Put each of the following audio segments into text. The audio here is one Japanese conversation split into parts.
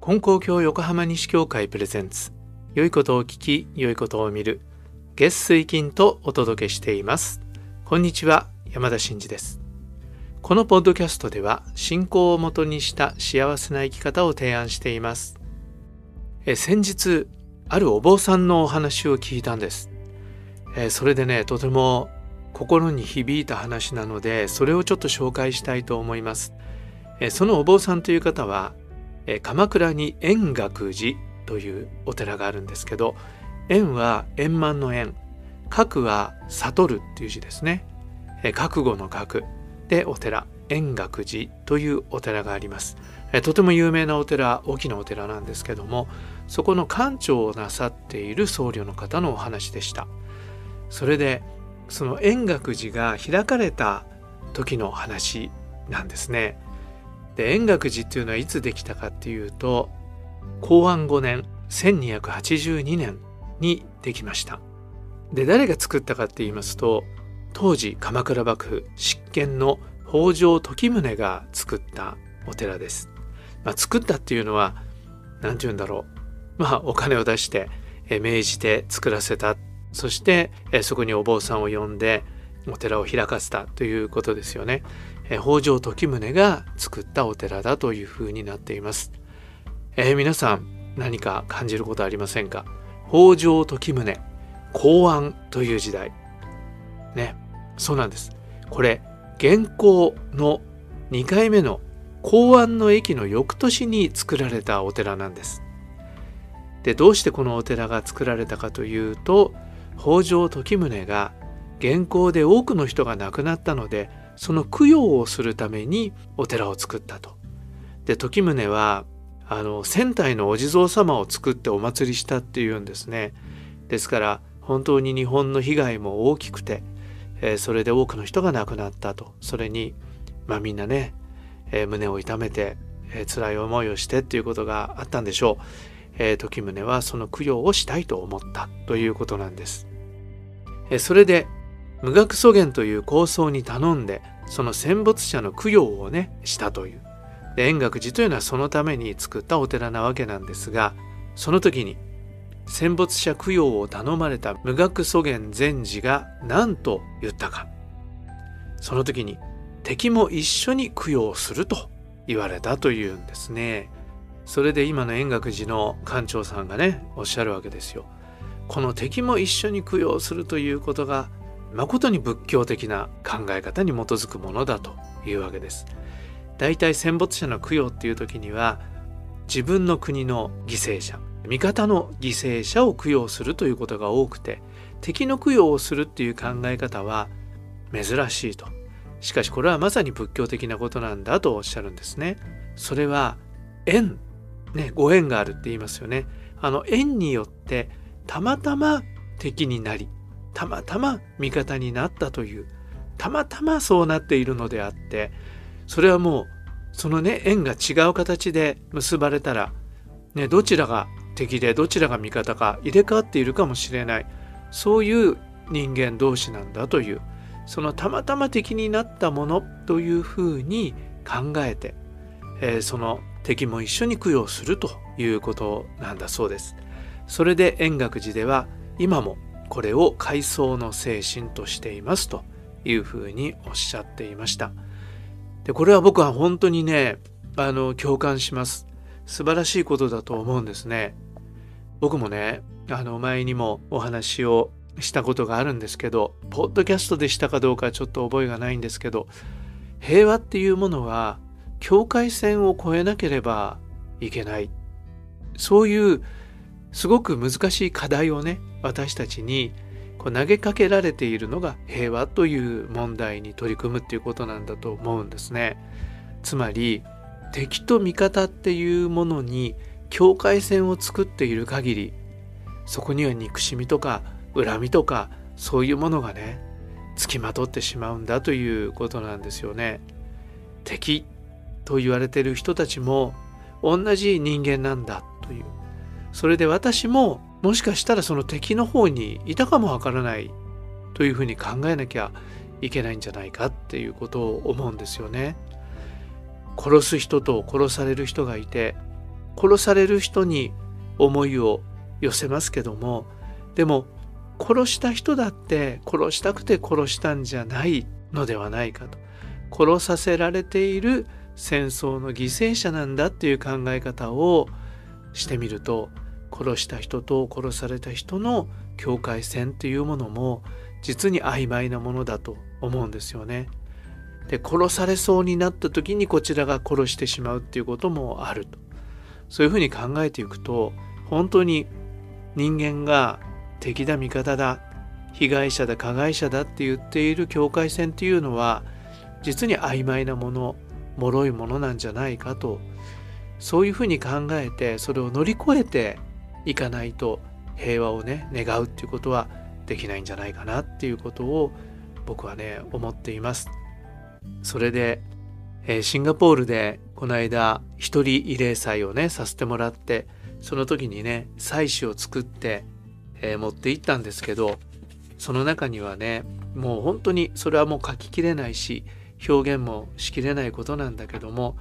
金光教横浜西教会プレゼンツ。良いことを聞き良いことを見る。月水金とお届けしています。こんにちは山田真嗣です。このポッドキャストでは信仰をもとにした幸せな生き方を提案しています。え先日あるお坊さんのお話を聞いたんです。えそれでねとても心に響いた話なのでそれをちょっと紹介したいと思います。えそのお坊さんという方はえ鎌倉に円覚寺というお寺があるんですけど円は円満の円覚は悟るっていう字ですね。え覚悟の覚。でお寺円覚寺というお寺があります。えとても有名なお寺大きなお寺なんですけどもそこの館長をなさっている僧侶の方のお話でした。それでその円覚寺が開かれた時の話なんですね。で円覚寺っていうのはいつできたかっていうと公安5年1282年にできました。で誰が作ったかって言いますと当時鎌倉幕府執権の北条時宗が作ったお寺です、まあ、作ったっていうのは何て言うんだろう。まあお金を出して命じて作らせたそしてそこにお坊さんを呼んでお寺を開かせたということですよね。北条時宗が作ったお寺だというふうになっています、えー、皆さん何か感じることありませんか？北条時宗公安という時代。ねそうなんです。これ現行の2回目の公安の駅の翌年に作られたお寺なんです。でどうしてこのお寺が作られたかというと北条時宗が現行で多くの人が亡くなったのでその供養をするためにお寺を作ったと。で時宗はあの仙台のお地蔵様を作ってお祭りしたっていうんですね。ですから本当に日本の被害も大きくて、えー、それで多くの人が亡くなったとそれに、まあ、みんなね、えー、胸を痛めて、えー、辛い思いをしてっていうことがあったんでしょう、えー、時宗はその供養をしたいと思ったということなんです、それで無学祖元という高僧に頼んでその戦没者の供養をねしたという。で円覚寺というのはそのために作ったお寺なわけなんですがその時に戦没者供養を頼まれた無学祖元禅師が何と言ったか。その時に敵も一緒に供養すると言われたというんですね。それで今の円覚寺の館長さんがねおっしゃるわけですよ。この敵も一緒に供養するということが誠に仏教的な考え方に基づくものだというわけです。大体戦没者の供養っていう時には自分の国の犠牲者味方の犠牲者を供養するということが多くて敵の供養をするっていう考え方は珍しいと。しかしこれはまさに仏教的なことなんだとおっしゃるんですね。それは縁ねご縁があるって言いますよね。あの縁によってたまたま敵になりたまたま味方になったというたまたまそうなっているのであってそれはもうそのね縁が違う形で結ばれたら、ね、どちらが敵でどちらが味方か入れ替わっているかもしれないそういう人間同士なんだというそのたまたま敵になったものというふうに考えて、えー、その敵も一緒に供養するということなんだそうです。それで円覚寺では今もこれを階層の精神としていますというふうにおっしゃっていました。でこれは僕は本当にねあの共感します。素晴らしいことだと思うんですね。僕もねあの前にもお話をしたことがあるんですけどポッドキャストでしたかどうかちょっと覚えがないんですけど平和っていうものは境界線を越えなければいけないそういうすごく難しい課題をね私たちにこう投げかけられているのが平和という問題に取り組むっていうことなんだと思うんですね。つまり敵と味方っていうものに境界線を作っている限りそこには憎しみとか恨みとかそういうものがねつきまとってしまうんだということなんですよね。敵と言われてる人たちも同じ人間なんだというそれで私ももしかしたらその敵の方にいたかもわからないというふうに考えなきゃいけないんじゃないかっていうことを思うんですよね。殺す人と殺される人がいて殺される人に思いを寄せますけどもでも殺した人だって殺したくて殺したんじゃないのではないかと殺させられている戦争の犠牲者なんだっていう考え方をしてみると殺した人と殺された人の境界線というものも実に曖昧なものだと思うんですよね。で殺されそうになった時にこちらが殺してしまうっていうこともあるとそういうふうに考えていくと本当に人間が敵だ味方だ被害者だ加害者だって言っている境界線っていうのは実に曖昧なもの脆いものなんじゃないかとそういうふうに考えてそれを乗り越えていかないと平和をね願うっていうことはできないんじゃないかなっていうことを僕はね思っています。それで、えー、シンガポールでこの間一人慰霊祭をねさせてもらってその時にね祭祀を作って、えー、持って行ったんですけどその中にはねもう本当にそれはもう書ききれないし表現もしきれないことなんだけども、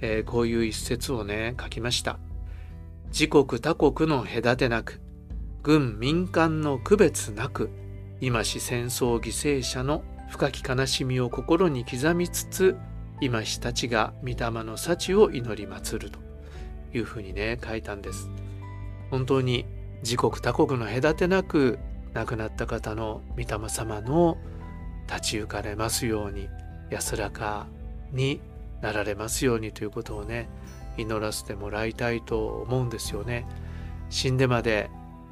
えー、こういう一節をね書きました「自国他国の隔てなく軍民間の区別なく今し戦争犠牲者の深き悲しみを心に刻みつつ今したちが御霊の幸を祈り祀るというふうにね書いたんです。本当に自国他国の隔てなく亡くなった方の御霊様の立ち行かれますように安らかになられますようにということをね祈らせてもらいたいと思うんですよね。死んでまで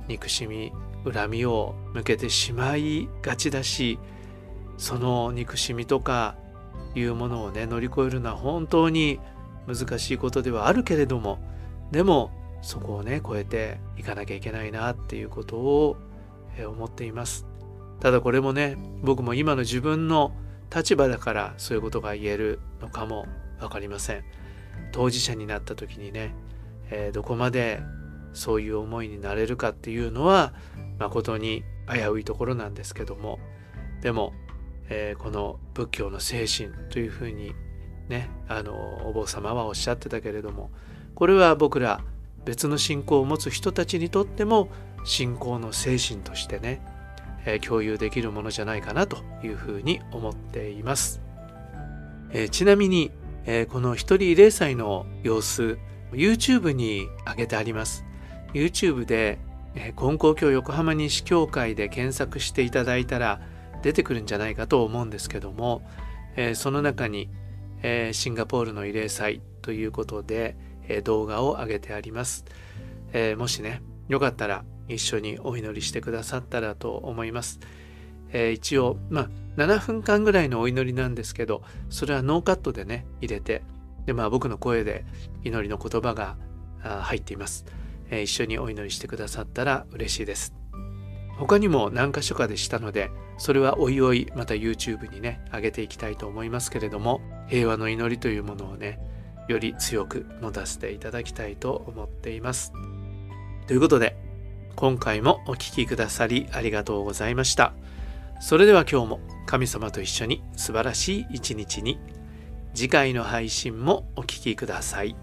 憎しみ恨みを向けてしまいがちだしその憎しみとかいうものをね乗り越えるのは本当に難しいことではあるけれどもでもそこをね超えていかなきゃいけないなっていうことを思っています。ただこれもね僕も今の自分の立場だからそういうことが言えるのかも分かりません当事者になった時にね、えー、どこまでそういう思いになれるかっていうのは誠に危ういところなんですけどもでもえー、この仏教の精神というふうにねあのお坊様はおっしゃってたけれどもこれは僕ら別の信仰を持つ人たちにとっても信仰の精神としてね、えー、共有できるものじゃないかなというふうに思っています。えー、ちなみに、えー、この一人慰霊祭の様子 YouTube に上げてあります。YouTube で、えー、金光教横浜西教会で検索していただいたら出てくるんじゃないかと思うんですけども、えー、その中に、えー、シンガポールの慰霊祭ということで、え、動画を上げてあります、えもしねよかったら一緒にお祈りしてくださったらと思います、え一応まあ7分間ぐらいのお祈りなんですけどそれはノーカットでね入れてでまあ僕の声で祈りの言葉が入っています、え一緒にお祈りしてくださったら嬉しいです。他にも何か所かでしたのでそれはおいおいまた YouTube にね上げていきたいと思いますけれども平和の祈りというものをねより強く持たせていただきたいと思っています。ということで今回もお聴きくださりありがとうございました。それでは今日も神様と一緒に素晴らしい一日に次回の配信もお聴きください。